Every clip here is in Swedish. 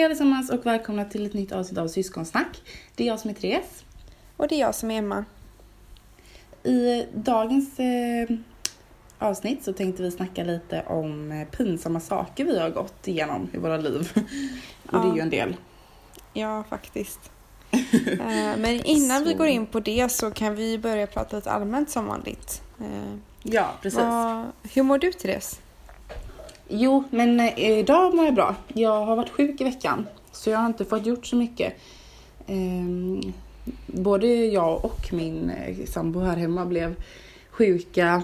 Hej allesammans och välkomna till ett nytt avsnitt av Syskonsnack. Det är jag som är Therese. Och det är jag som är Emma. I dagens eh, avsnitt så tänkte vi snacka lite om eh, pinsamma saker vi har gått igenom i våra liv. och det är ju en del. Ja, faktiskt. Eh, Men innan vi Så. går in på det så kan vi börja prata lite allmänt som vanligt. Eh, Ja, precis. Vad, hur mår du Therese? Jo, men eh, idag mår jag bra. Jag har varit sjuk i veckan så jag har inte fått gjort så mycket. Ehm, både jag och min eh, sambo här hemma blev sjuka.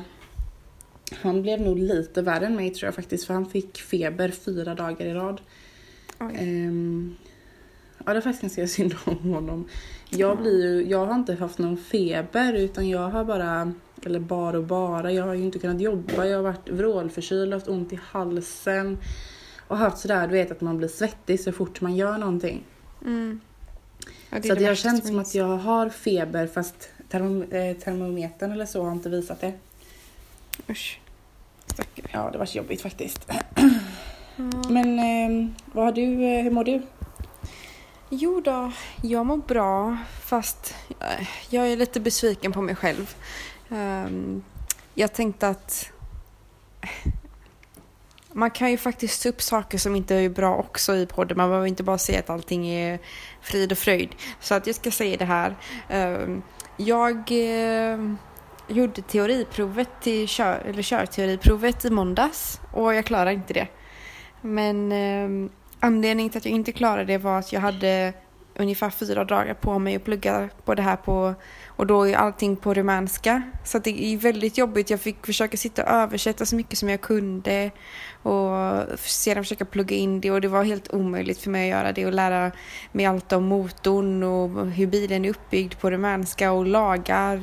Han blev nog lite värre än mig tror jag faktiskt för han fick feber fyra dagar i rad. Ehm, ja, det är faktiskt ganska synd om honom. Jag, blir ju, jag har inte haft någon feber utan jag har bara, eller bara och bara, jag har ju inte kunnat jobba. Jag har varit vrålförkyld, haft ont i halsen och haft sådär, du vet att man blir svettig så fort man gör någonting. Mm. Ja, det Så det jag har värsta känt som att jag har feber fast termom- eh, termometern eller så har inte visat det. Usch. Stackare. Ja, det var så jobbigt faktiskt. Ja. Men eh, vad har du, eh, hur mår du? Jo då, jag mår bra fast eh, jag är lite besviken på mig själv. Um, jag tänkte att man kan ju faktiskt ta upp saker som inte är bra också i podden. Man behöver inte bara säga att allting är frid och fröjd. Så att jag ska säga det här. Um, jag uh, gjorde teoriprovet till kör, eller körteoriprovet i måndags och jag klarade inte det. Men um, anledningen till att jag inte klarade det var att jag hade ungefär fyra dagar på mig att plugga på det här på och då är allting på rumänska. Så att det är väldigt jobbigt. Jag fick försöka sitta och översätta så mycket som jag kunde och sedan försöka plugga in det och det var helt omöjligt för mig att göra det och lära mig allt om motorn och hur bilen är uppbyggd på rumänska och lagar,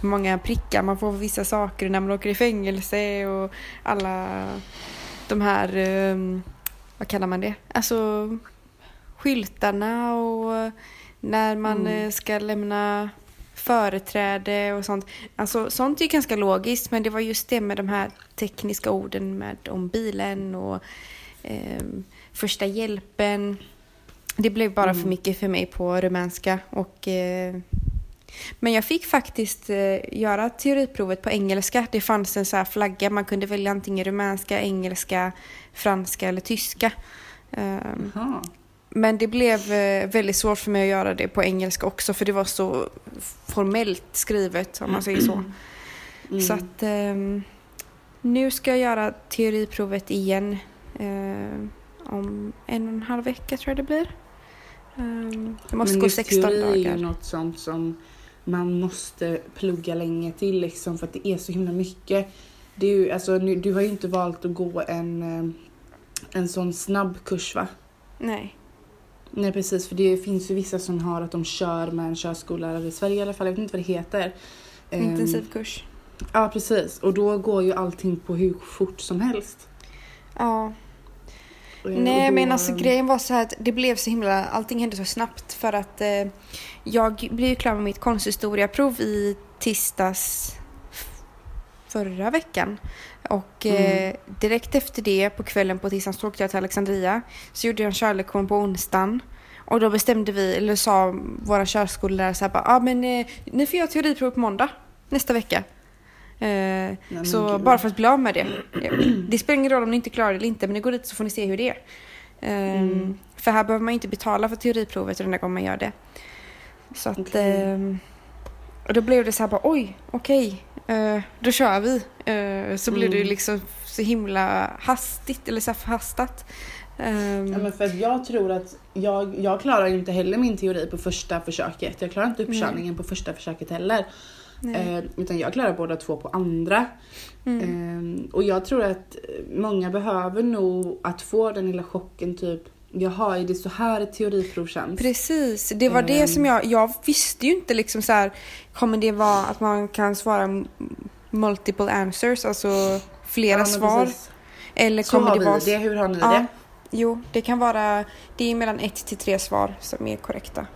hur många prickar man får för vissa saker när man åker i fängelse och alla de här, eh, vad kallar man det? Alltså skyltarna och när man Mm. eh, ska lämna företräde och sånt. Alltså sånt är ganska logiskt men det var just det med de här tekniska orden med om bilen och eh, första hjälpen. Det blev bara Mm. för mycket för mig på rumänska och eh, men jag fick faktiskt eh, göra teoriprovet på engelska. Det fanns en så här flagga, man kunde välja antingen rumänska, engelska, franska eller tyska. Jaha. Men det blev eh, väldigt svårt för mig att göra det på engelska också för det var så formellt skrivet om man säger så. Mm. Så att ehm, nu ska jag göra teoriprovet igen ehm, om en och en halv vecka tror jag det blir. Um, jag måste Men gå just 16 teori är dagar. något sånt som man måste plugga länge till liksom för att det är så himla mycket. Ju, alltså, nu, du har ju inte valt att gå en, eh, en sån snabb kurs va? Nej. Nej precis, för det finns ju vissa som har att de kör med en körskollärare i Sverige i alla fall, jag vet inte vad det heter. Ehm, Intensivkurs. Ja precis, och då går ju allting på hur fort som helst. Ja. Nej men alltså grejen var så här att det blev så himla, allting hände så snabbt för att eh, jag blev ju klar med mitt konsthistoriaprov i tisdags förra veckan. Och eh, Mm. direkt efter det på kvällen på tisdagen så åkte jag till Alexandria. Så gjorde jag en körlektion på onsdagen. Och då bestämde vi, eller sa våra körskollärare så här bara, ah, men eh, ni får göra teoriprov på måndag nästa vecka. Eh, Nej, så gud. bara för att bli av med det. Det spelar ingen roll om ni inte klarar det eller inte men ni går dit så får ni se hur det är. Ehm, Mm. För här behöver man inte betala för teoriprovet den där gången man gör det. Så att... Okej. Och då blev det så här bara oj, okej, eh, då kör vi. Eh, så blev det ju Mm. liksom så himla hastigt eller så här förhastat. Ehm, Ja, men för att jag tror att jag, jag klarar inte heller min teori på första försöket. Jag klarar inte uppkörningen på första försöket heller. nej. Eh, utan jag klarar båda två på andra. Mm. Eh, och jag tror att många behöver nog att få den lilla chocken typ Jaha, är det så här ett teoriprov känns? Precis, det var det Ehm. som jag, jag visste ju inte liksom så här, kommer det vara att man kan svara multiple answers, alltså flera Ja, svar? precis. Eller Så kommer har det vara... det, hur har ni Ja. det? Jo, det kan vara, det är mellan ett till tre svar som är korrekta.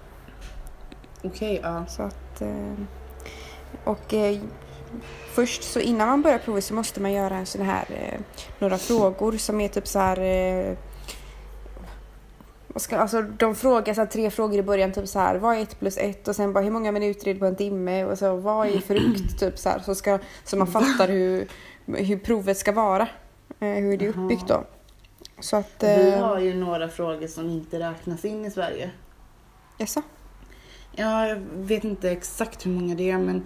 Okej, ja. Så att, eh, och eh, först så innan man börjar provet så måste man göra en sån här, eh, några frågor som är typ så här, ska, alltså, de frågar så här, tre frågor i början, typ så här, vad är ett plus ett? Och sen bara hur många minuter är det på en timme? Och så vad är frukt? typ så här, så, ska, så man fattar hur, hur provet ska vara. Eh, hur det är uppbyggt då. Så att... Vi Eh, har ju några frågor som inte räknas in i Sverige. jaså? Ja, jag vet inte exakt hur många det är men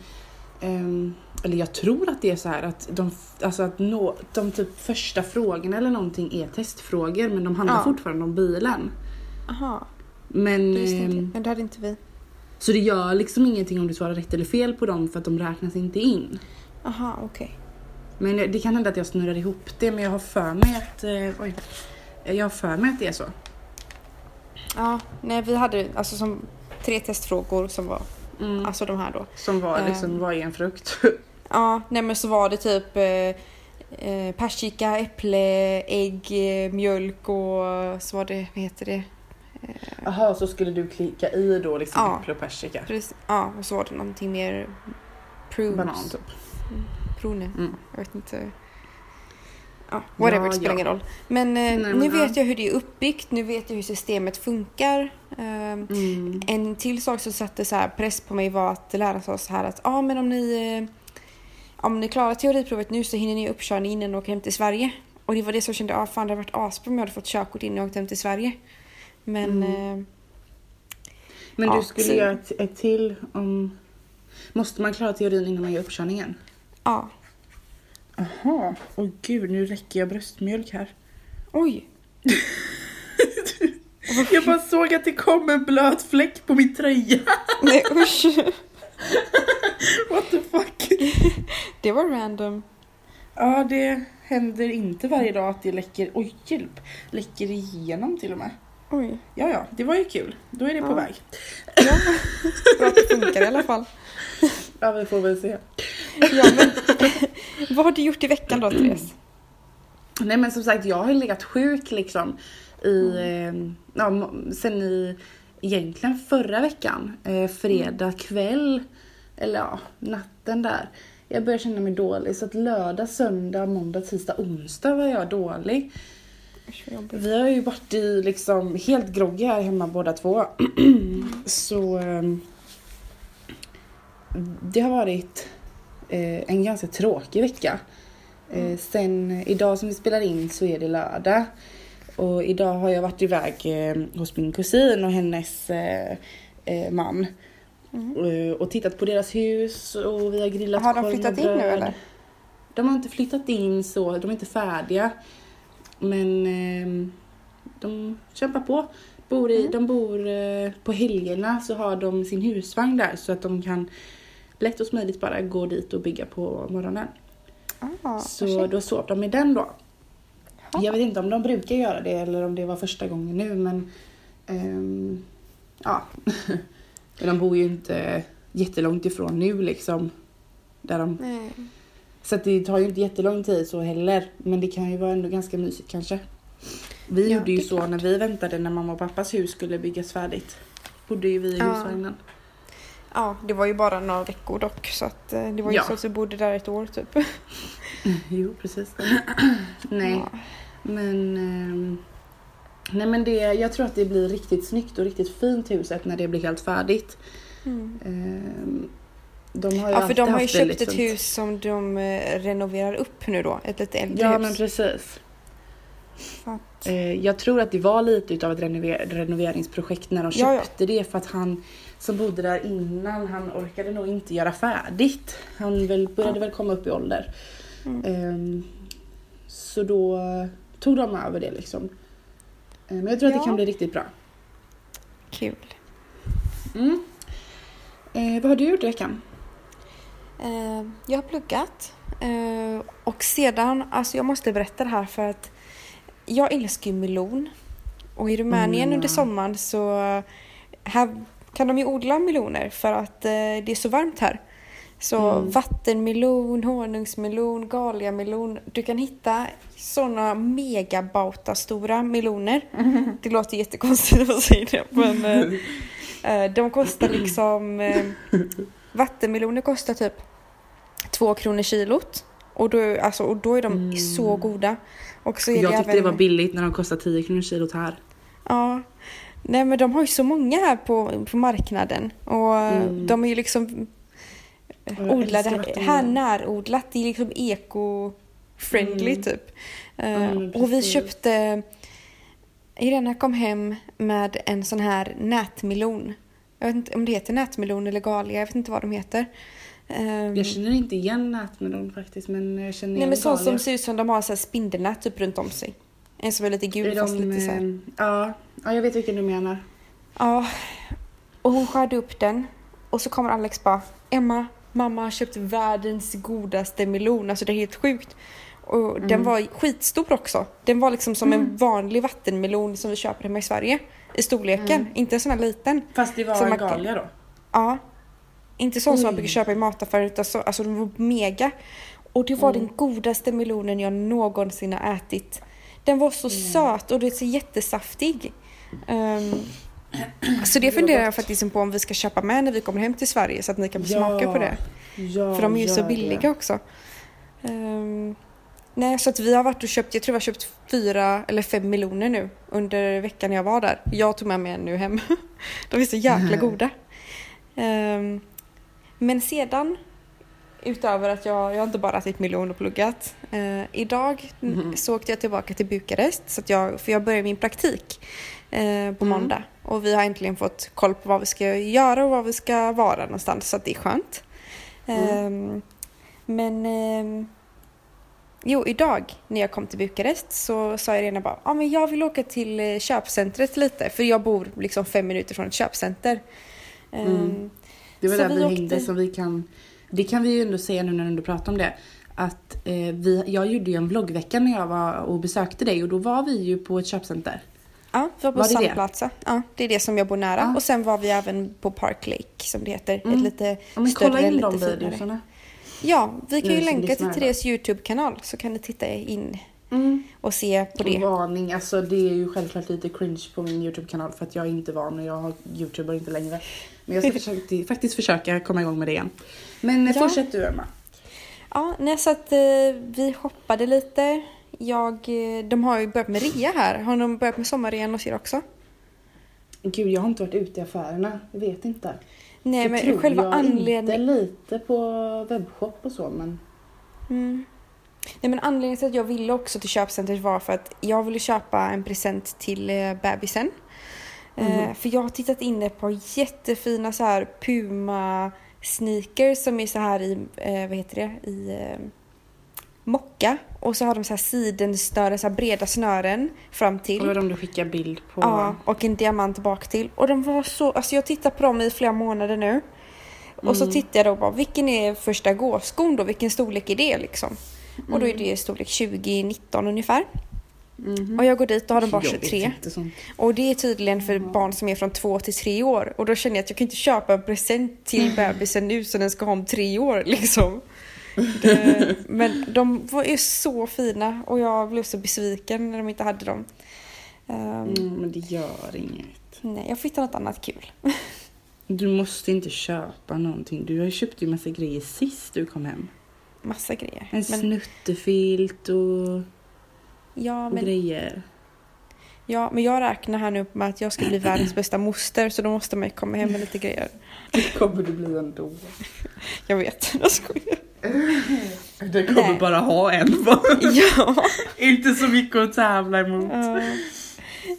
ehm, eller jag tror att det är så här att de, alltså att nå, de typ första frågorna eller någonting är testfrågor men de handlar Ja. fortfarande om bilen. Aha, Men, inte ehm. Men det hade inte vi. så det gör liksom ingenting om du svarar rätt eller fel på dem för att de räknas inte in. Aha, okej. Men det kan hända att jag snurrar ihop det men jag har för mig att, eh, oj, jag har för mig att det är så. Ja, nej vi hade alltså som tre testfrågor som var, Mm. alltså de här då. Som var liksom, Ehm. vad är en frukt? Ja, nej men så var det typ eh, eh, persika, äpple, ägg, eh, mjölk och så var det, vad heter det? Jaha, så skulle du klicka i då liksom Ja. äpple och persika? Precis, ja, och så var det någonting mer prunes. Banan typ. Prune, Mm. jag vet inte. Ja, whatever, Ja, det spelar ja. ingen roll. Men, eh, Nej, men nu vet jag hur det är uppbyggt, nu vet jag hur systemet funkar. Ehm, Mm. En till sak som satte så press på mig var att lära sig så här att ja, men om ni, eh, om ni klarar teoriprovet nu så hinner ni uppkörning innan ni åker hem till Sverige. Och det var det som jag kände, ja fan det hade varit asbra om jag hade fått körkort innan jag åkte hem till Sverige. Men Mm. eh, Men Ja, du skulle så- göra ett, ett till om... Måste man klara teorin innan man gör uppkörningen? ja, Jaha, åh gud nu räcker jag bröstmjölk här. oj. Jag bara såg att det kom en blöt fläck på min tröja. Nej usch. What the fuck? Det var random. Ja, det händer inte varje dag att det läcker, oj hjälp, läcker igenom till och med. Oj. Ja, ja, det var ju kul. Då är det på Ja. väg. Ja, bra att det funkar i alla fall. Ja, vi får väl se. Ja, men, vad har du gjort i veckan då Therese? Nej men som sagt, jag har ju legat sjuk liksom i, eh, ja, sen i egentligen förra veckan. Eh, fredag kväll, eller ja, natten där. Jag började känna mig dålig så att lördag, söndag, måndag, tisdag, onsdag var jag dålig. Vi har ju varit i liksom helt groggy här hemma båda två. så ehm, det har varit eh, en ganska tråkig vecka. Eh, sen idag som vi spelar in så är det lördag. Och idag har jag varit iväg eh, hos min kusin och hennes man. Eh, och tittat på deras hus och vi har grillat Har de korv flyttat in nu eller? De har inte flyttat in så, de är inte färdiga. Men eh, de kämpar på. Bor i, Mm. De bor eh, på helgerna så har de sin husvagn där så att de kan lätt och smidigt bara gå dit och bygga på morgonen. Ah, så shit. då sov de i den då. Ja. Jag vet inte om de brukar göra det eller om det var första gången nu men ehm, ja. de bor ju inte jättelångt ifrån nu liksom. Där de Nej. Så det tar ju inte jättelång tid så heller. Men det kan ju vara ändå ganska mysigt kanske. Vi Ja, gjorde ju så klart. när vi väntade när mamma och pappas hus skulle byggas färdigt. Bodde ju vi i Ja. husvagnen. Ja, det var ju bara några veckor dock så att eh, det var ju Ja. så att vi bodde där ett år typ. Jo precis. nej Ja. men ehm, Nej men det, jag tror att det blir riktigt snyggt och riktigt fint huset när det blir helt färdigt. Mm. Ehm, de har ju Ja, för de har ju köpt ett hus som de eh, renoverar upp nu då. Ett lite äldre Ja hus. men precis. Så att, Eh, Jag tror att det var lite utav ett renover- renoveringsprojekt när de Ja, ja. köpte det för att han som bodde där innan han orkade nog inte göra färdigt. Han väl, började väl komma upp i ålder. Mm. Ehm, Så då tog de över det liksom. Eh, Men jag tror att Ja. det kan bli riktigt bra. kul. Mm. Eh, vad har du gjort i veckan? Eh, jag har pluggat. Eh, och sedan, alltså jag måste berätta det här för att jag älskar ju melon. Och i Rumänien Mm. under sommaren så här kan de ju odla meloner för att eh, det är så varmt här. Så Mm. vattenmelon, honungsmelon, galiamelon. Du kan hitta sådana megabauta stora meloner. Det låter jättekonstigt att säga det men de kostar liksom Vattenmeloner kostar typ två kronor kilot. Och då, alltså, och då är de Mm. så goda. Och så är Jag det tyckte även, det var billigt när de kostade 10 kronor kilot här. Ja. Nej men de har ju så många här på, på marknaden och Mm. de är ju liksom odlade, här närodlat, det är liksom eco-friendly Mm. typ. Men och vi köpte, Irena kom hem med en sån här nätmelon. Jag vet inte om det heter nätmelon eller galia, jag vet inte vad de heter. Ehm, Jag känner inte igen nätmelon faktiskt men jag känner nej men sånt som ser ut som de har så här spindelnät typ runt om sig. En som är lite gul Är fast de, lite så här. eh, Ja, ja, jag vet vilken du menar. Ja, och hon skärde upp den och så kommer Alex bara Emma, mamma har köpt världens godaste melon, alltså det är helt sjukt. Och den Mm. var skitstor också. Den var liksom som en Mm. vanlig vattenmelon som vi köper hemma i Sverige. I storleken, Mm. inte en sån här liten. Fast det var Som en galia då? Ja. Inte sån som man Oj. brukar köpa i mataffärer utan så, alltså den var mega. Och det var Mm. den godaste melonen jag någonsin har ätit. Den var så Mm. söt och det är så jättesaftig. Ehm, så det funderar jag faktiskt på om vi ska köpa med när vi kommer hem till Sverige så att ni kan få smaka på det. Ja, För de är ju så billiga det. också. Ehm, nej, så att vi har varit och köpt, jag tror vi har köpt fyra eller fem meloner nu under veckan jag var där. Jag tog med mig en nu hem. De är så jäkla goda. Ehm, men sedan, utöver att jag, jag har inte bara ätit melon och pluggat. Eh, idag Mhm. så åkte jag tillbaka till Bukarest, så att jag, för jag börjar min praktik eh, på Mm. måndag. Och vi har äntligen fått koll på vad vi ska göra och var vi ska vara någonstans, så att det är skönt. Mm. Ehm, men ehm, jo, idag när jag kom till Bukarest så sa Irena bara ja men jag vill åka till eh, köpcentret lite för jag bor liksom fem minuter från ett köpcenter. Ehm, Mm. Det var Så där vi vi, åkte- hängde som vi kan... Det kan vi ju ändå säga nu när du pratar om det. Att eh, vi, jag gjorde ju en vloggvecka när jag var och besökte dig och då var vi ju på ett köpcenter. Ja, vi var på Var det det? Sandplatsa. Ja, det är det som jag bor nära. Ja. Och sen var vi även på Park Lake som det heter. Mm. Ett lite Ja, men större, kolla in lite de videorna. Ja, vi kan ju länka till. Therese YouTube-kanal så kan ni titta in Mm. och se på det. Varning, alltså det är ju självklart lite cringe på min Youtube-kanal för att jag är inte van och jag har youtuber inte längre. Men jag ska försöka, faktiskt försöka komma igång med det igen. Men eh, Ja. fortsätt du Emma. Ja, nej, så att eh, vi shoppade lite. Jag, eh, de har ju börjat med rea här. Har de börjat med sommarrean hos er också? Gud, jag har inte varit ute i affärerna. Jag vet inte. Nej, Så men tror själva jag anledningen... inte lite på webbshop och så men... Mm. Nej, men anledningen till att jag ville också till köpcentret var för att jag ville köpa en present till eh, bebisen. Eh, Mhm. för jag har tittat inne på jättefina så här Puma sneakers som är så här i, eh, vad heter det, i eh, mocka. Och så har de så här sidensnören, så här breda snören fram till. Och de du skickar bild på. Ja, och en diamant bak till. Och de var så, alltså jag tittar på dem i flera månader nu. Och så Mm. tittar jag då bara, vilken är första gåskon då? Vilken storlek är det liksom? Och då är Mm. det storlek 2019 ungefär. Mhm. Och jag går dit och har de bara Jag vet 23. inte sånt. Och det är tydligen för barn som är från 2 till 3 år. Och då känner jag att jag kan inte köpa en present till bebisen nu så den ska ha om 3 år liksom. Det, men de var ju så fina och jag blev så besviken när de inte hade dem. Um, Mm, men det gör inget. Nej, jag får hitta något annat kul. Du måste inte köpa någonting. Du har ju köpt ju massa grejer sist du kom hem. Massa grejer. En Men, snuttefilt och, ja, och men, grejer. ja, men jag räknar här nu med att jag ska bli världens bästa moster så då måste man ju komma hem med lite grejer. Det kommer du bli ändå. Jag vet, jag skojar. Du kommer Nej. bara ha en. Ja. inte så mycket att tävla emot. Ja.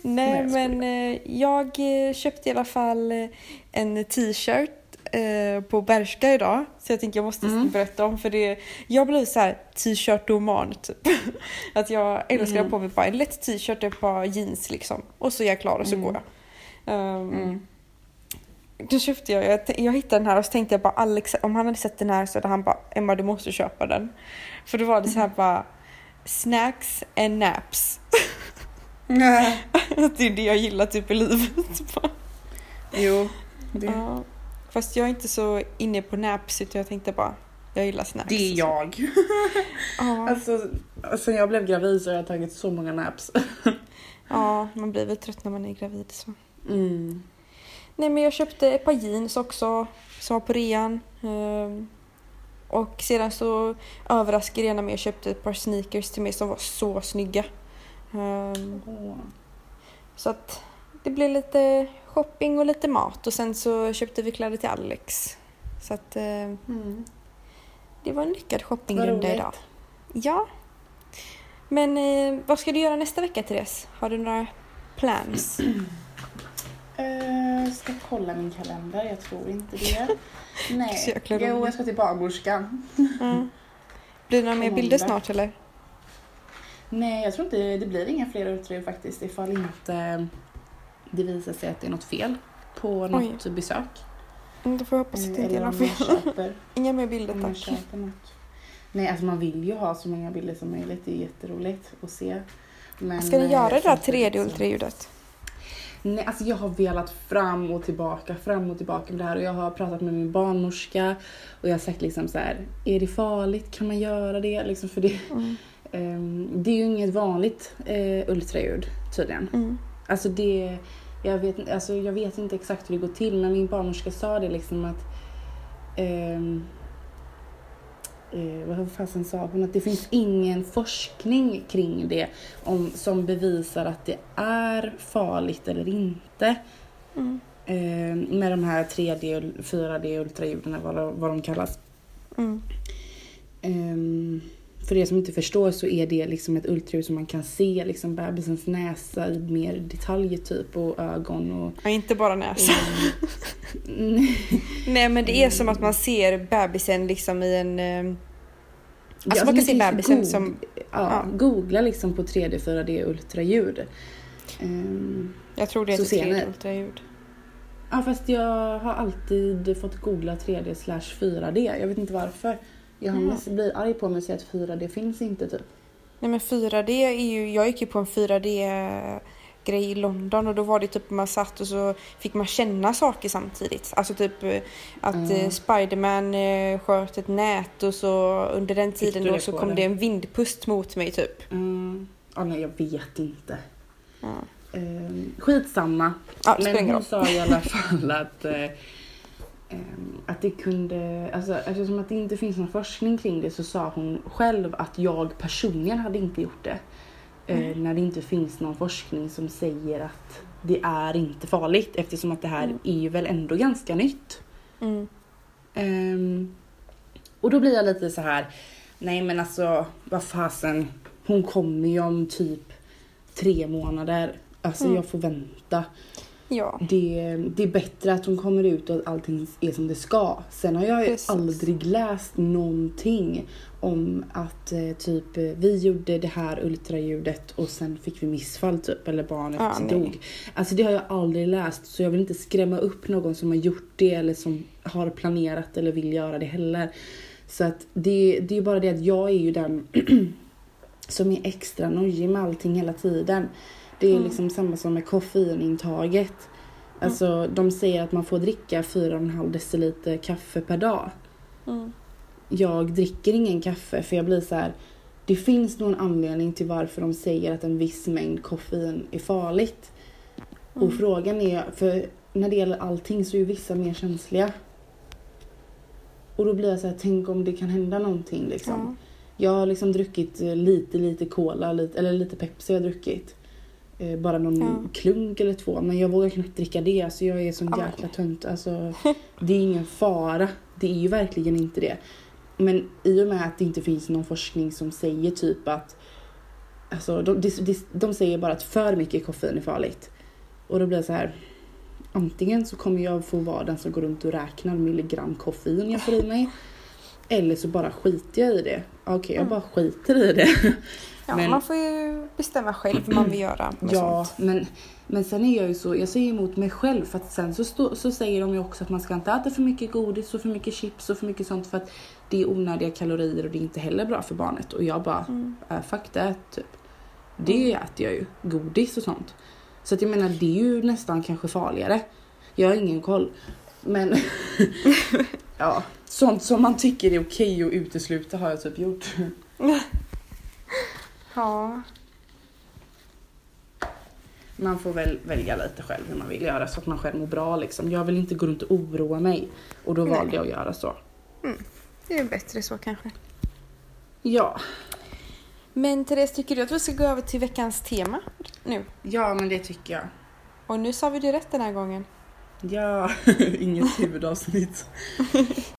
Nej, jag men eh, jag eh, köpte i alla fall eh, en t-shirt eh, på Bershka idag. Så jag tänker jag måste Mm. berätta om för det. Jag blev så här t-shirt-oman typ. Att jag älskar Mm. på mig bara en lätt t-shirt och ett par jeans liksom. Och så är jag klar och så Mm. går jag. Um, Mm. Då köpte jag, jag, jag hittade den här och så tänkte jag bara Alex, om han hade sett den här så hade han bara Emma du måste köpa den. För då var det så här bara Snacks and naps. Att det är det jag gillar typ i livet. Bara, Jo, det, ja. Fast jag är inte så inne på naps utan jag tänkte bara jag gillar snacks. det är jag. Ja, Alltså, sen jag blev gravid så har jag tagit så många naps. ja, man blir väl trött när man är gravid. Så. Mm. Nej men jag köpte ett par jeans också som var på rean. Ehm, och sedan så överraskade jag när jag köpte ett par sneakers till mig som var så snygga. Ehm, så att det blev lite shopping och lite mat och sen så köpte vi kläder till Alex. Så att eh, Mm. det var en lyckad shoppingrunda idag. Ja. Men eh, vad ska du göra nästa vecka Therese? Har du några plans? Eh, ska kolla min kalender, jag tror inte det. Nej, jo jag ska till barnmorskan. Mm. Blir det några mer bilder snart eller? Nej, jag tror inte det blir inga fler ultraljud faktiskt ifall inte det visar sig att det är något fel på något besök. Mm, Då får jag hoppas att det inte är något fel. köper, Inga mer bilder tack. Nej, alltså man vill ju ha så många bilder som möjligt. Det är jätteroligt att se. Men, Ska ni eh, göra det där samtidigt tredje så- ultraljudet? Nej, alltså jag har velat fram och tillbaka, fram och tillbaka med det här och jag har pratat med min barnmorska och jag har sagt liksom så här, är det farligt? Kan man göra det? Liksom för det, Mm. ehm, det är ju inget vanligt eh, ultraljud tydligen. Mm. Alltså det, jag vet, alltså jag vet inte exakt hur det går till men min barnmorska sa det liksom att ehm, eh, vad fasen sa hon? Att det finns ingen forskning kring det om, som bevisar att det är farligt eller inte. Mm. Eh, med de här 3D och 4D ultraljuden vad, de- vad de kallas. Mm. Ehm, för er som inte förstår så är det liksom ett ultraljud som man kan se liksom bebisens näsa i mer detaljer typ och ögon och... Ja, inte bara näsa. Mm. Nej men det är som att man ser bebisen liksom i en... Alltså Ja, man kan det se bebisen goog- som... Ja, ja. Googla liksom på 3D 4D ultraljud. Ehm, Jag tror det är Så ett ser tredje ni. ultraljud. ja fast jag har alltid fått googla 3D slash 4D. Jag vet inte varför. Johannes blir arg på mig och säger att 4D finns inte typ. Nej men 4D är ju... Jag gick ju på en 4D grej i London och då var det typ man satt och så fick man känna saker samtidigt. Alltså typ eh, att Mm. eh, Spiderman eh, sköt ett nät och så under den tiden då det så kom dig? det en vindpust mot mig typ. Mm. Ja, nej, jag vet inte. Ja, Ehm, skitsamma. det spelar Men hon sa i alla fall att, ehm, att det kunde, alltså eftersom att det inte finns någon forskning kring det så sa hon själv att jag personligen hade inte gjort det. Mm. När det inte finns någon forskning som säger att det är inte farligt eftersom att det här Mm. är ju väl ändå ganska nytt. Mm. Ehm, och då blir jag lite så här, nej men alltså vad fasen, hon kommer ju om typ tre månader. Alltså Mm. jag får vänta. Ja. Det, det är bättre att hon kommer ut och att allting är som det ska. Sen har jag ju Precis. aldrig läst någonting om att eh, typ eh, vi gjorde det här ultraljudet och sen fick vi missfall typ eller barnet nej. dog. Alltså det har jag aldrig läst så jag vill inte skrämma upp någon som har gjort det eller som har planerat eller vill göra det heller. Så att det, det är bara det att jag är ju den som är extra nojig med allting hela tiden. Det är Mm. liksom samma som med koffeinintaget. Alltså de säger att man får dricka 4,5 deciliter kaffe per dag. Mm. Jag dricker ingen kaffe för jag blir så här. Det finns någon anledning till varför de säger att en viss mängd koffein är farligt. Och Mm. frågan är, för när det gäller allting så är ju vissa mer känsliga. Och då blir jag så här, tänk om det kan hända någonting liksom. Ja. Jag har liksom druckit eh, lite, lite cola, lite, eller lite Pepsi har jag druckit. Eh, bara någon Ja. klunk eller två. Men jag vågar knappt dricka det. Alltså jag är sån Ja. jäkla tönt. Alltså, det är ingen fara. Det är ju verkligen inte det. Men i och med att det inte finns någon forskning som säger typ att... Alltså de, de, de, de säger bara att för mycket koffein är farligt. Och då blir det så här. Antingen så kommer jag få vara den som går runt och räknar milligram koffein jag får i mig. Eller så bara skiter jag i det. Okej, jag Mm. bara skiter i det. Ja, Men- man får ju bestämma själv vad man vill göra med Ja, sånt. men, men sen är jag ju så, jag säger emot mig själv för att sen så, stå, så säger de ju också att man ska inte äta för mycket godis och för mycket chips och för mycket sånt för att det är onödiga kalorier och det är inte heller bra för barnet. Och jag bara, Mm. äh, fuck that, typ. Det äter jag ju, godis och sånt. Så att jag menar, det är ju nästan kanske farligare. Jag har ingen koll. Men ja, sånt som man tycker är okej att utesluta har jag typ gjort. Ja. Man får väl välja lite själv hur man vill göra så att man själv mår bra liksom. Jag vill inte gå runt och oroa mig. Och då Nej. valde jag att göra så. Det är bättre så kanske. Ja, Men Therese, tycker du att vi ska gå över till veckans tema nu? ja men det tycker jag. Och nu sa vi det rätt den här gången. Ja, inget huvudavsnitt.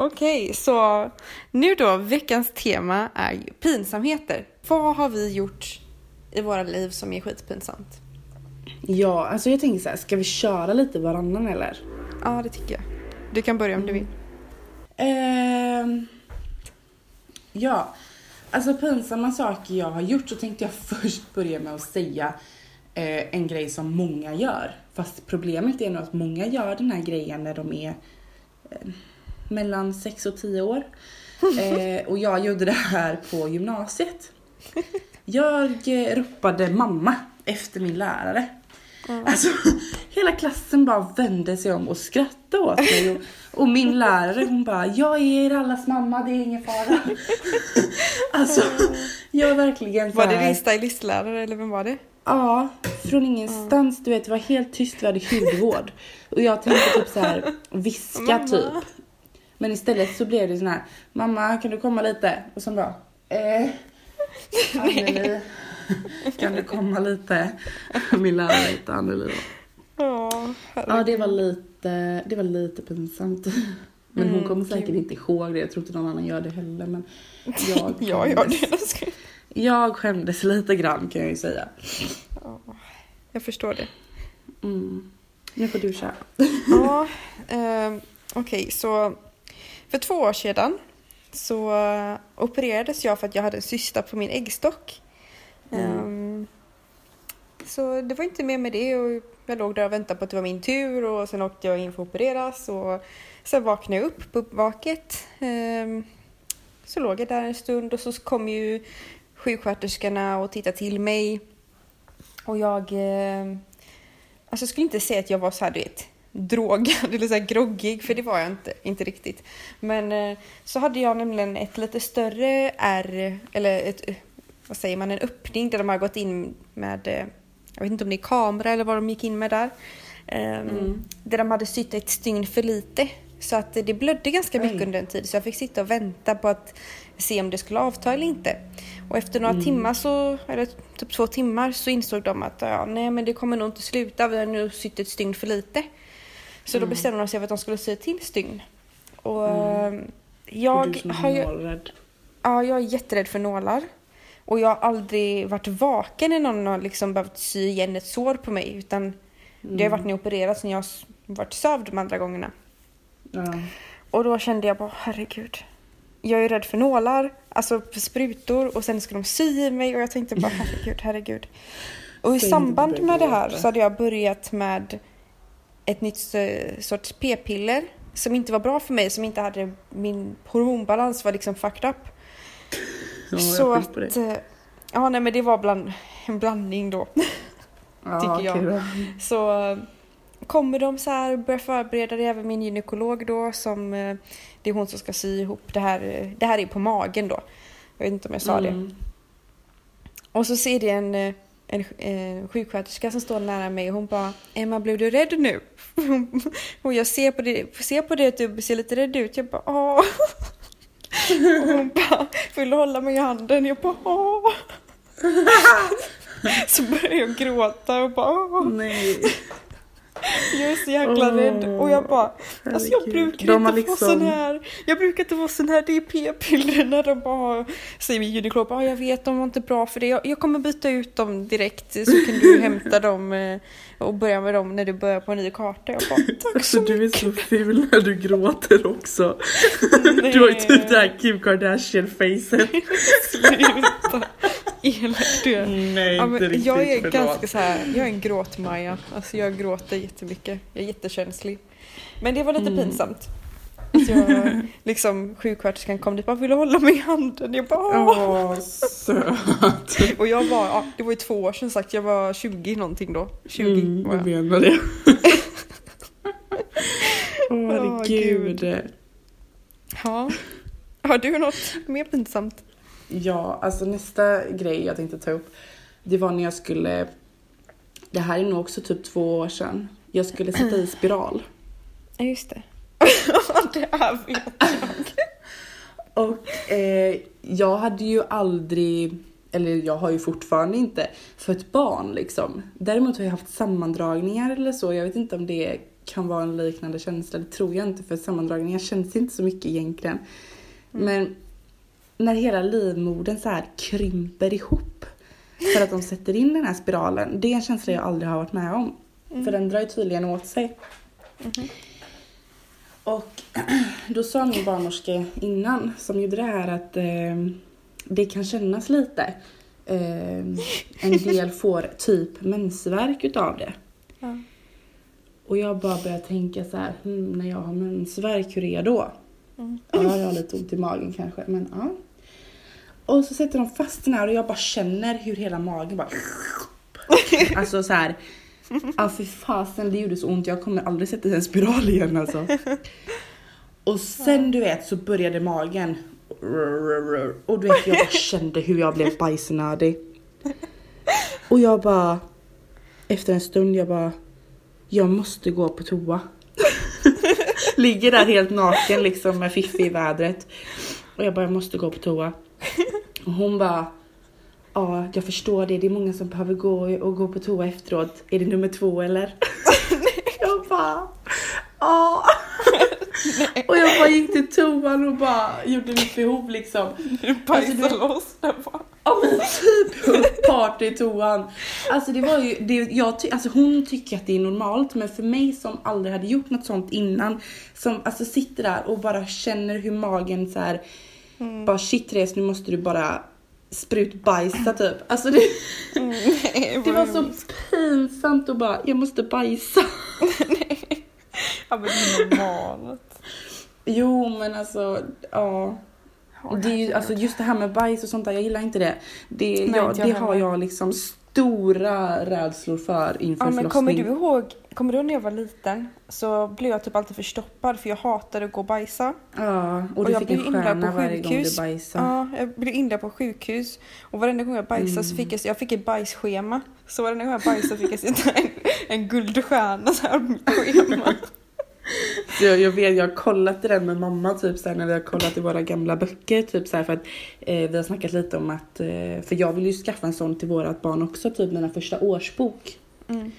Okej, så nu då, veckans tema är ju pinsamheter. Vad har vi gjort i våra liv som är skitpinsamt? Ja, alltså jag tänker så här, ska vi köra lite varannan eller? Ja, det tycker jag. Du kan börja om du vill. Ehm, ja, alltså pinsamma saker jag har gjort så tänkte jag först börja med att säga eh, en grej som många gör. Fast problemet är nog att många gör den här grejen när de är eh, mellan 6 och 10 år. Eh, och jag gjorde det här på gymnasiet. Jag eh, ropade mamma efter min lärare. Alltså hela klassen bara vände sig om och skrattade åt mig. Och, och min lärare hon bara, jag är er allas mamma, det är ingen fara. alltså jag verkligen så Var det din stylistlärare eller vem var det? Ja, från ingenstans. Du vet, det var helt tyst, vi hade hudvård. Och jag tänkte typ så här viska typ. Men istället så blev det sån här, mamma kan du komma lite? Och så bara, eh, Anneli, kan du komma lite? Min lärare hette Anneli då. Ja, Ja, det var lite, det var lite pinsamt. Men hon Mm, kommer säkert gud. inte ihåg det. Jag tror inte någon annan gör det heller. Men jag Jag gör skämdes. det. Jag skämdes lite grann kan jag ju säga. Ja, Jag förstår det. Mm. Nu får du köra. Ja, eh, okej, så för två år sedan så eh, opererades jag för att jag hade en cysta på min äggstock. Mm. Ehm, så det var inte mer med det och jag låg där och väntade på att det var min tur och sen åkte jag in för att opereras och sen vaknade jag upp på uppvaket. Ehm, så låg jag där en stund och så kom ju sjuksköterskorna och tittade till mig. Och jag... Eh, alltså jag skulle inte säga att jag var så här, du vet, drogad eller så här groggig, för det var jag inte, inte riktigt. Men eh, så hade jag nämligen ett lite större R, eller ett, eh, vad säger man, en öppning där de har gått in med, eh, jag vet inte om det är kamera eller vad de gick in med där. Ehm, Mm. Där de hade sytt ett stygn för lite. Så att det blödde ganska mycket Oj. under en tid så jag fick sitta och vänta på att se om det skulle avta eller inte. Och efter några Mm. timmar, så, eller typ två timmar, så insåg de att ja, nej men det kommer nog inte sluta, vi har nu sytt ett stygn för lite. Så då Mm. bestämde de sig för att de skulle sy ett till stygn. Och Mm. eh, Och jag du som har ju, är målrädd. ja, jag är jätterädd för nålar. Och jag har aldrig varit vaken när någon har liksom behövt sy igen ett sår på mig. Utan det har varit när jag opererat sen jag har varit sövd de andra gångerna. Ja. Och då kände jag bara, herregud. Jag är rädd för nålar, alltså för sprutor och sen ska de sy i mig och jag tänkte bara herregud, herregud. Och i samband du med det här så hade jag börjat med ett nytt eh, sorts p-piller som inte var bra för mig, som inte hade min hormonbalans var liksom fucked up. Ja, så att, det. eh, ja nej men det var bland, en blandning då. Ja, tycker jag. okej. Så eh, kommer de så här börja förbereda det, även min gynekolog då som det är hon som ska sy ihop det här. Det här är på magen då. Jag vet inte om jag sa det. Mm. Och så ser det en, eh, en eh, sjuksköterska som står nära mig och hon bara Emma blev du rädd nu? och jag ser på, det, ser på det att du ser lite rädd ut. Jag bara åh. och hon bara vill hålla mig i handen? Jag bara åh. så börjar jag gråta och bara åh. Nej. Jag är så jäkla Åh, rädd. Och jag bara Alltså jag brukar De inte få liksom- sån här Jag brukar inte få sån här Det är p-piller när de bara Säger min gynekolog "Ja, jag vet de var inte bra för det. Jag, jag kommer byta ut dem direkt Så kan du hämta dem eh, Och börja med dem när du börjar på en ny karta. Jag bara tack så Alltså du är mycket. så ful när du gråter också. Du har ju typ det här Kim Kardashian-facet. Sluta Elak du är Nej, Ja, inte riktigt. jag är förlåt. ganska så här, jag är en gråtmaja. Alltså jag gråter jättemycket. Jag är jättekänslig. Men det var lite Mm. pinsamt. Jag, liksom sjuksköterskan kom dit och bara ville hålla mig i handen. Jag bara Åh! Åh, söt. Och jag var, ja, det var ju två år sedan sagt, jag var 20 någonting då. 20 Mm, var jag jag. menar det. Åh Åh, herregud. Ja. Har du något mer pinsamt? Ja, alltså nästa grej jag tänkte ta upp. Det var när jag skulle, det här är nog också typ två år sedan. Jag skulle sätta i spiral. Ja just det. det här vet jag. Och eh, jag hade ju aldrig, eller jag har ju fortfarande inte, fött barn liksom. Däremot har jag haft sammandragningar eller så. Jag vet inte om det kan vara en liknande känsla, det tror jag inte för sammandragningar känns inte så mycket egentligen. Men när hela livmodern så här krymper ihop för att de sätter in den här spiralen, det är en känsla jag aldrig har varit med om. För den drar ju tydligen åt sig. Och då sa min barnmorska innan som gjorde det här att eh, det kan kännas lite. Eh, en del får typ mensvärk utav det. Ja. Och jag bara började tänka så här, hmm, när jag har mensvärk, hur är jag då? Mm. Ja, jag har lite ont i magen kanske, men ja. Och så sätter de fast den här och jag bara känner hur hela magen bara... Alltså så här. Ja för fasen det gjorde så ont, jag kommer aldrig sätta en spiral igen alltså. Och sen du vet så började magen och du vet jag bara kände hur jag blev bajsnödig. Och jag bara efter en stund jag bara jag måste gå på toa. Ligger där helt naken liksom med Fiffi i vädret. Och jag bara jag måste gå på toa. Och hon bara Ja, jag förstår det. Det är många som behöver gå och gå på toa efteråt. Är det nummer två eller? jag bara, ja. och jag bara gick till toan och bara gjorde mitt behov liksom. Du bajsade loss där bara. Ja men typ party i toan. Alltså det var ju, det, jag ty, alltså hon tycker att det är normalt men för mig som aldrig hade gjort något sånt innan. Som alltså sitter där och bara känner hur magen så här. Bara shit Therese nu måste du bara sprutbajsa typ. Alltså det, Nej, det var så pinsamt och bara jag måste bajsa. Ja men det är normalt. Jo men alltså ja. Det är ju, alltså just det här med bajs och sånt där, jag gillar inte det. Det, Nej, jag, inte jag det har jag liksom stora rädslor för inför Ja, men kommer du ihåg, kommer du ihåg när jag var liten så blev jag typ alltid förstoppad för jag hatade att gå och bajsa. Ja, och Och du jag fick blev en stjärna på varje gång du bajsade. Ja, jag blev inlagd på sjukhus och varenda gång jag bajsade så Mm. fick jag, jag fick ett bajsschema. Så varenda gång jag bajsade fick jag en, en guldstjärna så här på mitt schema. Så jag, jag vet, jag har kollat i den med mamma typ så här, när vi har kollat i våra gamla böcker typ så här, för att eh, vi har snackat lite om att, eh, för jag vill ju skaffa en sån till vårat barn också, typ mina första årsbok. Mm.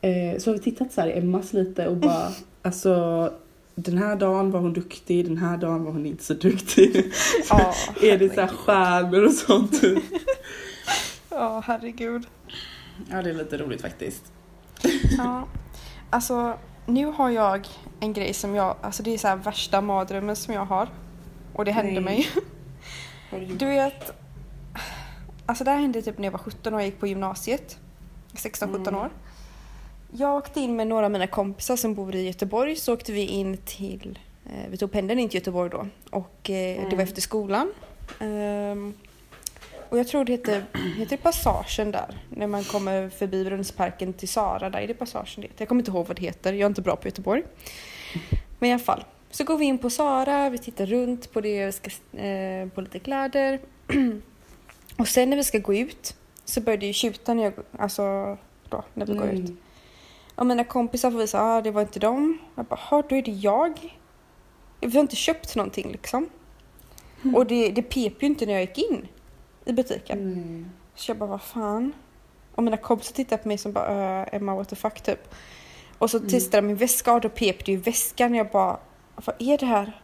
Eh, så har vi tittat så här i Emmas lite och bara, alltså den här dagen var hon duktig, den här dagen var hon inte så duktig. Ja, är det så här stjärnor och sånt? Ja, herregud. Ja det är lite roligt faktiskt. Ja, alltså nu har jag en grej som jag, alltså det är så värsta mardrömmen som jag har. Och det hände mig. Du vet, alltså det här hände typ när jag var 17 och jag gick på gymnasiet. 16-17 Mm. år. Jag åkte in med några av mina kompisar som bor i Göteborg så åkte vi in till, eh, vi tog pendeln in till Göteborg då och eh, det Mm. var efter skolan. Ehm, och jag tror det heter, heter det Passagen där, när man kommer förbi Brunnsparken till Sara, där är det Passagen det. Jag kommer inte ihåg vad det heter, jag är inte bra på Göteborg. Men i alla fall, så går vi in på Sara, vi tittar runt på det, ska, eh, på lite kläder. och sen när vi ska gå ut så börjar det ju tjuta när jag, alltså då, när vi går ut. Mm. Och mina kompisar får visa, ah, det var inte dem. Jag bara, "Ha, då är det jag. Vi har inte köpt någonting liksom. Mm. Och det, det pep ju inte när jag gick in i butiken. Mm. Så jag bara, vad fan? Och mina kompisar tittade på mig som bara, "Äh, Emma what the fuck typ. Och så Mm. testade de min väska och då pep det ju i väskan. Jag bara, vad är det här?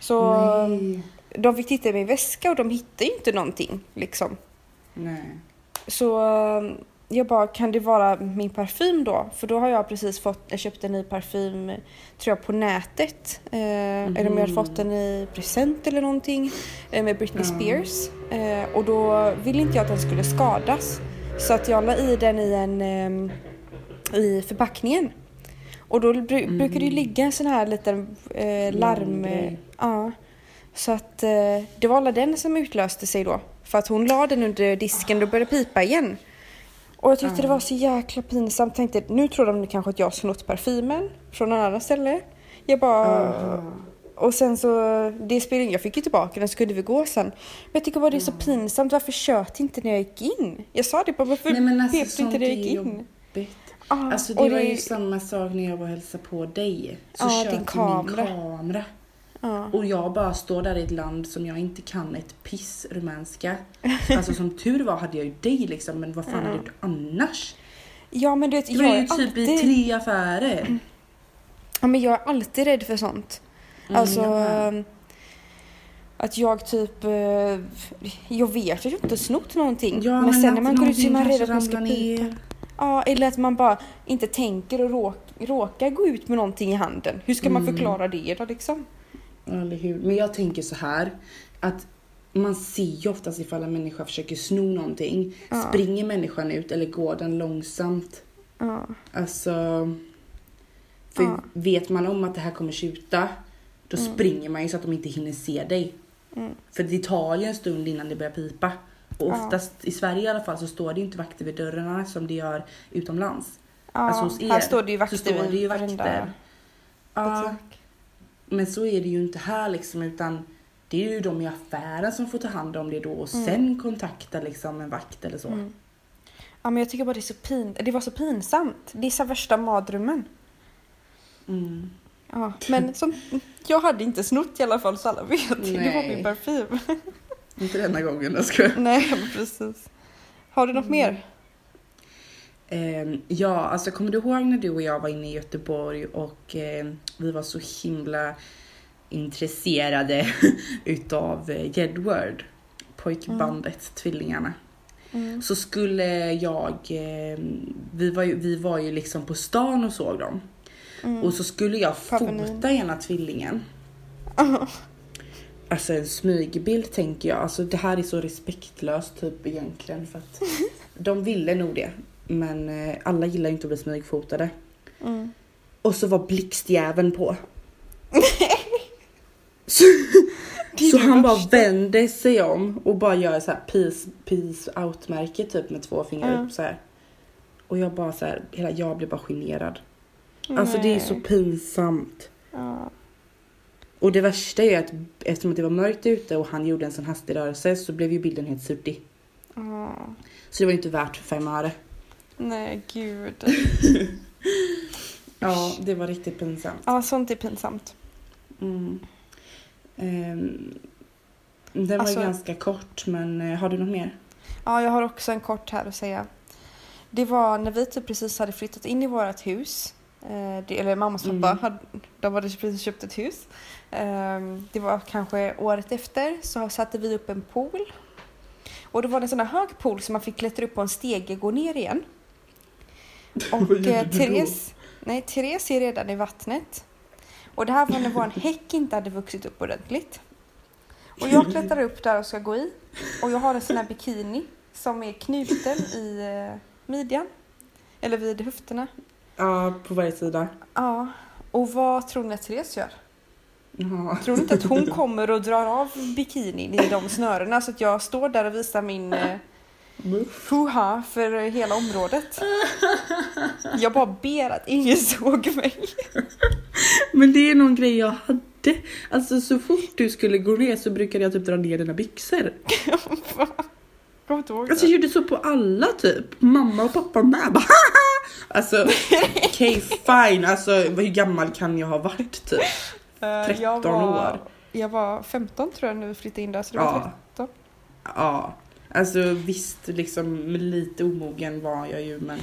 Så Nej. de fick titta i min väska och de hittade ju inte någonting liksom. Nej. Så jag bara, kan det vara min parfym då? För då har jag precis fått, jag köpte en ny parfym, tror jag, på nätet. Eh, Eller om jag har fått den i present eller någonting. Eh, med Britney Ja. Spears. Eh, och då ville inte jag att den skulle skadas. Så att jag la i den i en, eh, i förpackningen. Och då bru- brukar det ju ligga en sån här liten eh, larm... Larmgrej. Ja. Så att eh, det var alla den som utlöste sig då. För att hon la den under disken och började pipa igen. Och jag tyckte det var så jäkla pinsamt. Tänkte nu tror de kanske att jag har snott parfymen från någon annan ställe. Jag bara... Ah. Och sen så, det spelade jag fick ju tillbaka den så kunde vi gå sen. Men jag tycker bara det är så pinsamt, varför tjöt inte när jag gick in? Jag sa det bara, varför Nej men alltså pep inte när jag gick in? jobbigt. Ja, Alltså det var ju samma sak när jag var och hälsade på dig. Så din kamera. min kamera. Ja. Och jag bara står där i ett land som jag inte kan ett piss rumänska. Alltså som tur var hade jag ju dig liksom, men vad fan Ja. hade du annars? ja, men du vet, Det jag var ju är typ i alltid... tre affärer. Ja, men jag är alltid rädd för sånt. Mm, Alltså... jag med. Att jag typ... eh, Jag vet att jag inte har snott någonting. Ja, men, sen att när man går ut så är man rädd att man ska pipa. Ja, eller att man bara inte tänker och råk, råkar gå ut med någonting i handen. Hur ska man Mm. förklara det då liksom? Eller hur? Men jag tänker så här att man ser ju oftast ifall en människa försöker sno någonting. Ja. Springer människan ut eller går den långsamt? Ja. Alltså... För Ja. vet man om att det här kommer tjuta, då springer man ju så att de inte hinner se dig. Mm. För det tar ju en stund innan det börjar pipa. Och Ja. oftast, i Sverige i alla fall, så står det inte vakter vid dörrarna som det gör utomlands. Ja, Alltså hos er här står det ju så vakter står det ju vakter. varenda Ja. Men så är det ju inte här liksom, utan det är ju de i affären som får ta hand om det då och Mm. sen kontakta liksom en vakt eller så. Mm. Ja, men jag tycker bara det är så pin... Det var så pinsamt. Det är så värsta mardrömmen. Mm. Ja, men som, jag hade inte snott i alla fall så alla vet. Det var Nej. min parfym. Inte denna gången, jag ska. Nej, precis. Har du något mer? Ehm, ja, alltså kommer du ihåg när du och jag var inne i Göteborg och ehm, vi var så himla intresserade utav eh, Jedward, pojkbandet Tvillingarna. Mm. Så skulle jag, ehm, vi var, ju, vi var ju liksom på stan och såg dem. Mm. Och så skulle jag fota ena tvillingen. Alltså en smygbild tänker jag. Alltså det här är så respektlöst typ egentligen för att de ville nog det. Men eh, alla gillar ju inte att bli smygfotade. Mm. Och så var blixtjäveln på. så så han bara vänder sig om och bara gör så här peace, peace out märke typ med två fingrar Ja. upp så här. Och jag bara så här, hela jag blir bara generad. Alltså det är så Nej. pinsamt. Ja. Och det värsta är att eftersom att det var mörkt ute och han gjorde en sån hastig rörelse så blev ju bilden helt suddig. Ja. Så det var inte värt fem öre. Nej, gud. Ja, det var riktigt pinsamt. Ja, sånt är pinsamt. Mm. Ehm, den Alltså- var ganska kort men eh, har du något mer? Ja, jag har också en kort här att säga. Det var när vi typ precis hade flyttat in i vårt hus. Eh, det, eller mammas pappa, Mm. hade, de hade precis köpt ett hus. Eh, det var kanske året efter så satte vi upp en pool. Och då var det en sån här hög pool som man fick klättra upp på en stege och gå ner igen. Och eh, du? Therese, nej, Therese är redan i vattnet. Och det här var när vår häck inte hade vuxit upp ordentligt. Och jag klättrar upp där och ska gå i. Och jag har en sån här bikini som är knuten i eh, midjan. Eller vid höfterna. Ja, på varje sida. Ja. Och vad tror ni att Therese gör? Ja. Tror ni inte att hon kommer och drar av bikinin i de snörena så att jag står där och visar min eh, fuha för hela området? Jag bara ber att ingen såg mig. Men det är någon grej jag hade. Alltså så fort du skulle gå ner så brukade jag typ dra ner dina byxor. Kommer inte ihåg Alltså jag gjorde så på alla typ. Mamma och pappa med. Bara, Alltså okej fine. Alltså hur gammal kan jag ha varit typ? Eh, jag 13 var, år. Jag var 15 tror jag när vi flyttade in där så det var Ja. 13. Ja. Alltså visst liksom lite omogen var jag ju men.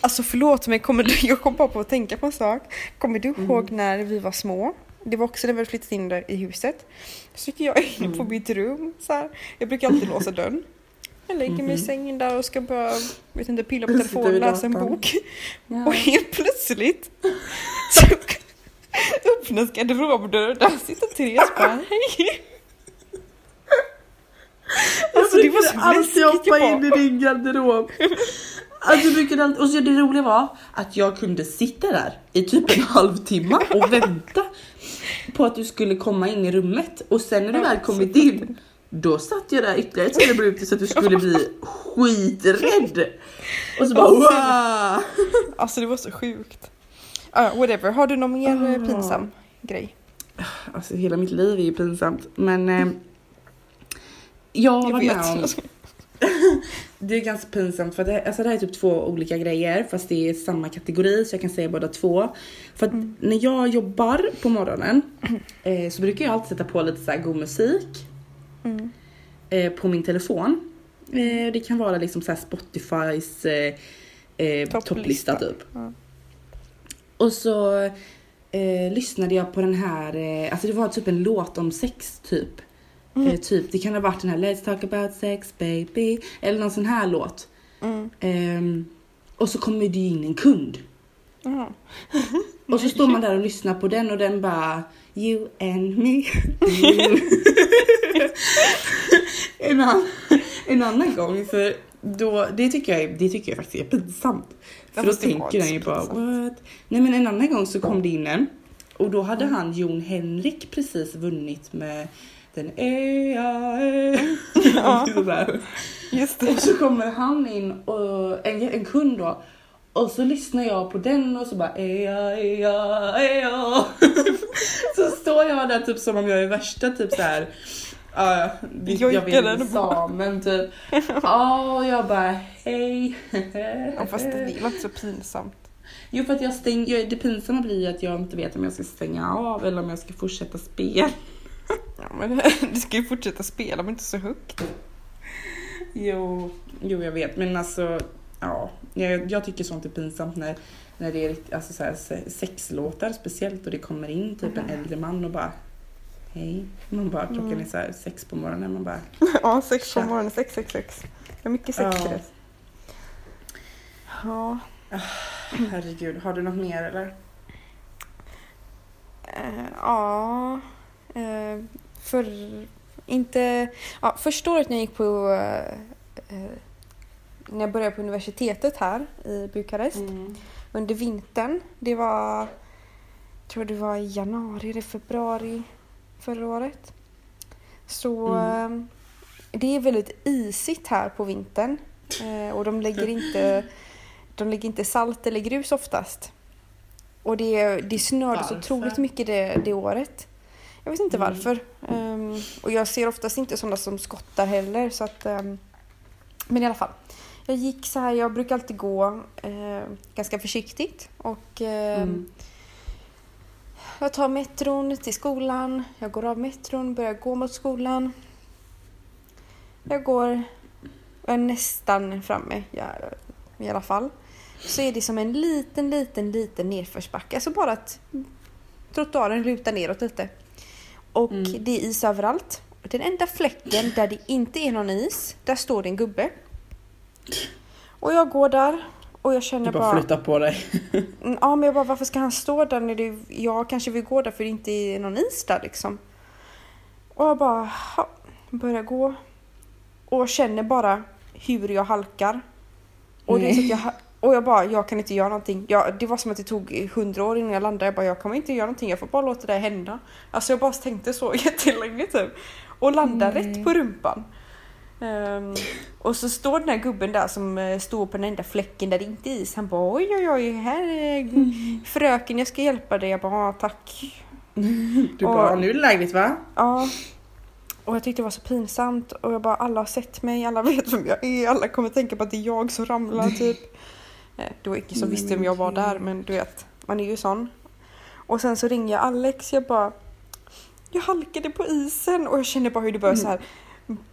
Alltså förlåt mig, kommer du, jag kom bara på att tänka på en sak. Kommer du Mm. ihåg när vi var små? Det var också när vi flyttade in där i huset. Så gick jag in Mm. på mitt rum så här. Jag brukar alltid låsa dörren. Jag lägger mig i Mhm. sängen där och ska bara, vet inte, pilla på telefonen och läsa en bok. Ja. Och helt plötsligt så öppnas garderobdörren och där sitter Therese bara hej. Alltså det var så alltid hoppa in i din garderob. Alltså brukade alltid, och så det roliga var att jag kunde sitta där i typ en halvtimme och vänta på att du skulle komma in i rummet och sen när du väl kommit in då satt jag där ytterligare tre minuter så att du skulle bli skiträdd. Och så bara wow. alltså det var så sjukt. Uh, whatever, har du någon mer Ah. pinsam grej? Alltså hela mitt liv är ju pinsamt men eh, jag har varit med om det är ganska pinsamt för det, alltså det här är typ två olika grejer fast det är samma kategori så jag kan säga båda två. För att Mm. när jag jobbar på morgonen eh, så brukar jag alltid sätta på lite så här god musik Mm. eh, på min telefon. Eh, det kan vara liksom så här Spotifys eh, eh, Topplista. topplista typ. Ja. Och så eh, lyssnade jag på den här, alltså det var typ en låt om sex typ. Mm. Eh, typ det kan ha varit den här Let's talk about sex baby eller någon sån här låt. Mm. Ehm, och så kommer det ju in en kund. Jaha. Och så står man där och lyssnar på den och den bara You and me. En, annan, en annan gång för då, det tycker jag, det tycker jag faktiskt är pinsamt. För då tänker den ju bara what? Nej men en annan gång så kom det in en och då hade han Jon Henrik precis vunnit med den är jag är. Ja. Just Och det. så kommer han in, och en, en kund då. Och så lyssnar jag på den och så bara eja, eja, eja. Så står jag där typ som om jag är värsta typ så här. Vi- jag Jojkar vet samen typ. Ja, och jag bara hej. Ja, fast det var inte så pinsamt. Jo för att jag stänger, det pinsamma blir att jag inte vet om jag ska stänga av eller om jag ska fortsätta spela. Ja, men du ska ju fortsätta spela men inte så högt. Jo, jo jag vet men alltså ja, jag, jag tycker sånt är pinsamt när, när det är alltså så här, se- sexlåtar speciellt och det kommer in typ en äldre man och bara hej. Man bara klockan Mm. är så här sex på morgonen man bara Ja, sex på morgonen, sex, sex, sex. Det är mycket sex Ja. i det. Ja. herregud har du något mer eller? Eh, ja. Eh, för, inte, ja, första året när jag gick på eh, eh, när jag började på universitetet här i Bukarest Mm. under vintern. Det var, tror det var i januari eller februari förra året. Så eh, det är väldigt isigt här på vintern och de lägger inte, de lägger inte salt eller grus oftast. Och det, det snörde så otroligt mycket det, det året. Jag vet inte Mm. varför. Ehm, och jag ser oftast inte sådana som skottar heller. Så att, ehm, men i alla fall. Jag gick så här, jag brukar alltid gå eh, ganska försiktigt. Och ehm, Mm. jag tar metron till skolan. Jag går av metron, börjar gå mot skolan. Jag går, jag är nästan framme ja, i alla fall. Så är det som en liten, liten, liten nedförsbacke. Alltså bara att trottoaren lutar neråt lite. Och Mm. det är is överallt. Den enda fläcken där det inte är någon is, där står det en gubbe. Och jag går där och jag Du känner bara bara... flytta på dig. Mm, Ja, men jag bara, varför ska han stå där när det, jag kanske vill gå där för det inte är någon is där liksom. Och jag bara ha, börjar gå och känner bara hur jag halkar. Och, det är så att jag, och jag bara, jag kan inte göra någonting. Jag, det var som att det tog hundra år innan jag landade. Jag bara, jag kommer inte göra någonting. Jag får bara låta det hända. Alltså jag bara tänkte så jättelänge typ. Och landar Nej. rätt på rumpan. Ehm, och så står den här gubben där som eh, står på den enda fläcken där det inte är is. Han bara oj oj oj, här är fröken jag ska hjälpa dig. Jag bara "Ja, tack. Du bara Och- nu är det lägligt va? Ja. Och jag tyckte det var så pinsamt och jag bara alla har sett mig, alla vet vem jag är, alla kommer tänka på att det är jag som ramlar typ. Eh, Det var ingen som visste vem jag var där men du vet, man är ju sån. Och sen så ringer jag Alex, jag bara jag halkade på isen och jag känner bara hur det börjar så här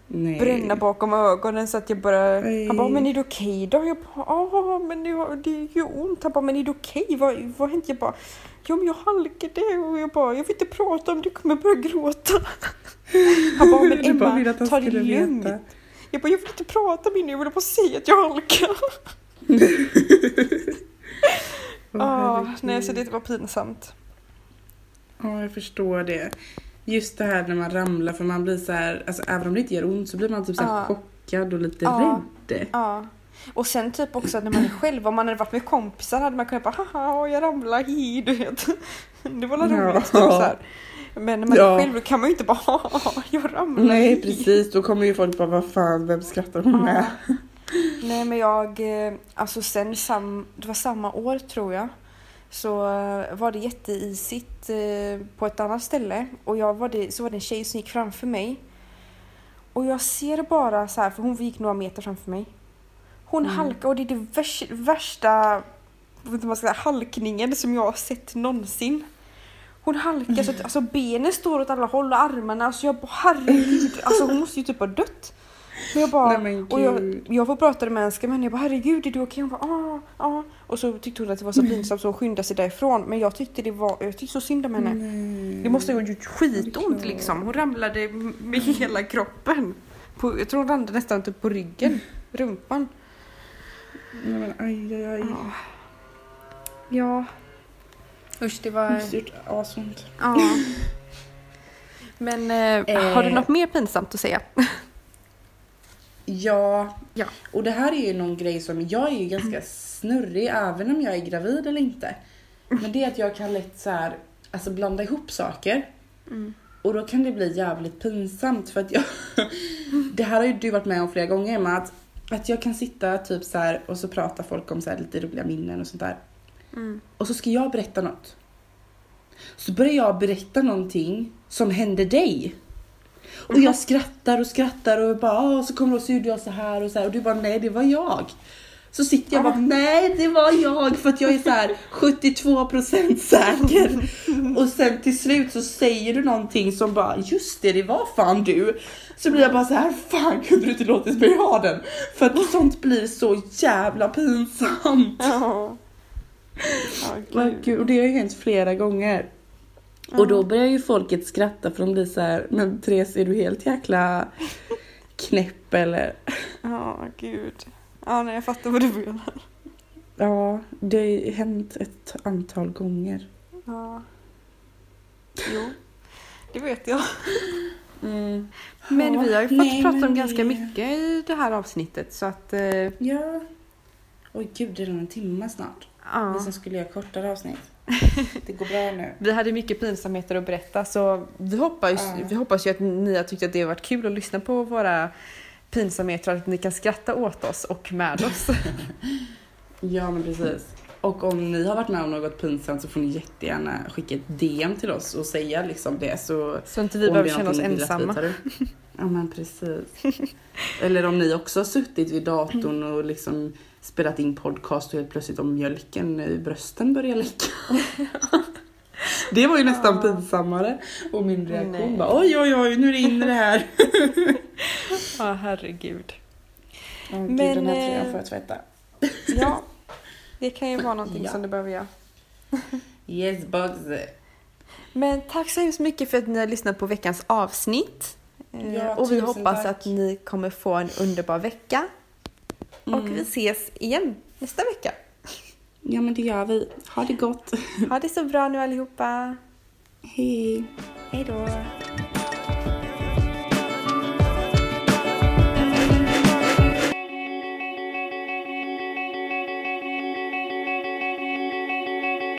Nej. bränna bakom ögonen så att jag. Nej. Han bara, men är det okej då? Jag bara, ja men det, det gör ont. Han bara, men är det okej? Vad, vad hände? Jag bara, ja men jag halkade och jag bara, jag vill inte prata om det, jag kommer börja gråta. Han bara, men bara Emma, ta det lugnt. veta. Jag bara, jag vill inte prata med dig, jag vill bara säga att jag halkar. Ja, nej så det var pinsamt. Ja, jag förstår det. Just det här när man ramlar för man blir så här, alltså även om det inte gör ont så blir man typ så här Ja. chockad och lite Ja. rädd. Ja. Och sen typ också när man är själv, om man hade varit med kompisar hade man kunnat bara haha jag ramlar hi, du vet. Det var väl Ja. roligt typ så här. Men när man Ja. är själv då kan man ju inte bara haha jag ramlar Nej hi." precis, då kommer ju folk bara vad fan, vem skrattar hon med? Nej men jag, eh, alltså sen sam, det var samma år tror jag. Så eh, var det jätteisigt eh, på ett annat ställe och jag var det, så var det en tjej som gick framför mig. Och jag ser bara så här, för hon gick några meter framför mig. Hon halkar och det är det värsta, värsta man ska säga, halkningen som jag har sett någonsin. Hon halkar så att alltså, benen står åt alla håll och armarna. Alltså jag bara herregud, alltså hon måste ju typ ha dött. Men jag bara, Nej, men och jag, jag får prata med människa men jag bara herregud är du okej? Hon bara ah, ah. Och så tyckte hon att det var så pinsamt så hon skyndade sig därifrån. Men jag tyckte det var, jag tyckte så synd om henne. Nej. Det måste ha gjort skitont liksom. Hon ramlade med hela kroppen. På, jag tror hon ramlade nästan typ på ryggen, rumpan. Nej, men aj, aj, aj. Ja. Ja. Usch det var... Måste gjort asont. Ja. Men eh, har du Eh. något mer pinsamt att säga? Ja. Ja. och det här är ju någon grej som, jag är ju ganska snurrig även om jag är gravid eller inte. Men det är att jag kan lätt så här, alltså blanda ihop saker. Mm. Och då kan det bli jävligt pinsamt för att jag, det här har ju du varit med om flera gånger med att, att jag kan sitta typ så här och så pratar folk om så här lite roliga minnen och sånt där. Mm. Och så ska jag berätta något. Så börjar jag berätta någonting som hände dig. Och jag skrattar och skrattar och bara "Ah", så kommer du och så gjorde jag så här och så här och du bara nej det var jag. Så sitter jag och bara nej det var jag för att jag är så här 72% säker. Och sen till slut så säger du någonting som bara just det det var fan du. Så blir jag bara så här fan kunde du inte låtit mig ha den? För att sånt blir så jävla pinsamt. Ja. Gud. gud, och det har ju hänt flera gånger. Och då börjar ju folket skratta för de blir så här, men Therese är du helt jäkla knäpp eller? Ja, gud. Ja, nej, jag fattar vad du menar. Ja, det har ju hänt ett antal gånger. Ja. Jo, det vet jag. Mm. Men Ja, vi har ju fått nej, prata om ganska det- mycket i det här avsnittet så att eh, Ja. Oj gud, det är redan en timme snart. Vi ja. som skulle göra kortare avsnitt. Det går bra nu. Vi hade mycket pinsamheter att berätta så vi hoppas, Ja. vi hoppas ju att ni har tyckt att det har varit kul att lyssna på våra pinsamheter och att ni kan skratta åt oss och med oss. Ja men precis. Och om ni har varit med om något pinsamt så får ni jättegärna skicka ett DM till oss och säga liksom det så Så inte vi behöver känna oss ensamma. Ja men precis. Eller om ni också har suttit vid datorn och liksom spelat in podcast och helt plötsligt om mjölken i brösten börjar läcka. Det var ju nästan Ja. pinsammare. Och min reaktion Nej. bara oj oj oj nu är det inne det här. Ja, herregud. Åh, gud, Men, den här eh, tröjan får jag tvätta. Ja, det kan ju vara någonting Ja. som du behöver göra. Yes bugs. Men tack så hemskt mycket för att ni har lyssnat på veckans avsnitt. Eh, Ja, och vi hoppas tack. att ni kommer få en underbar vecka. Och Mm. vi ses igen nästa vecka. Ja men det gör vi. Ha det gott. Ha det så bra nu allihopa. Hej. Hej då.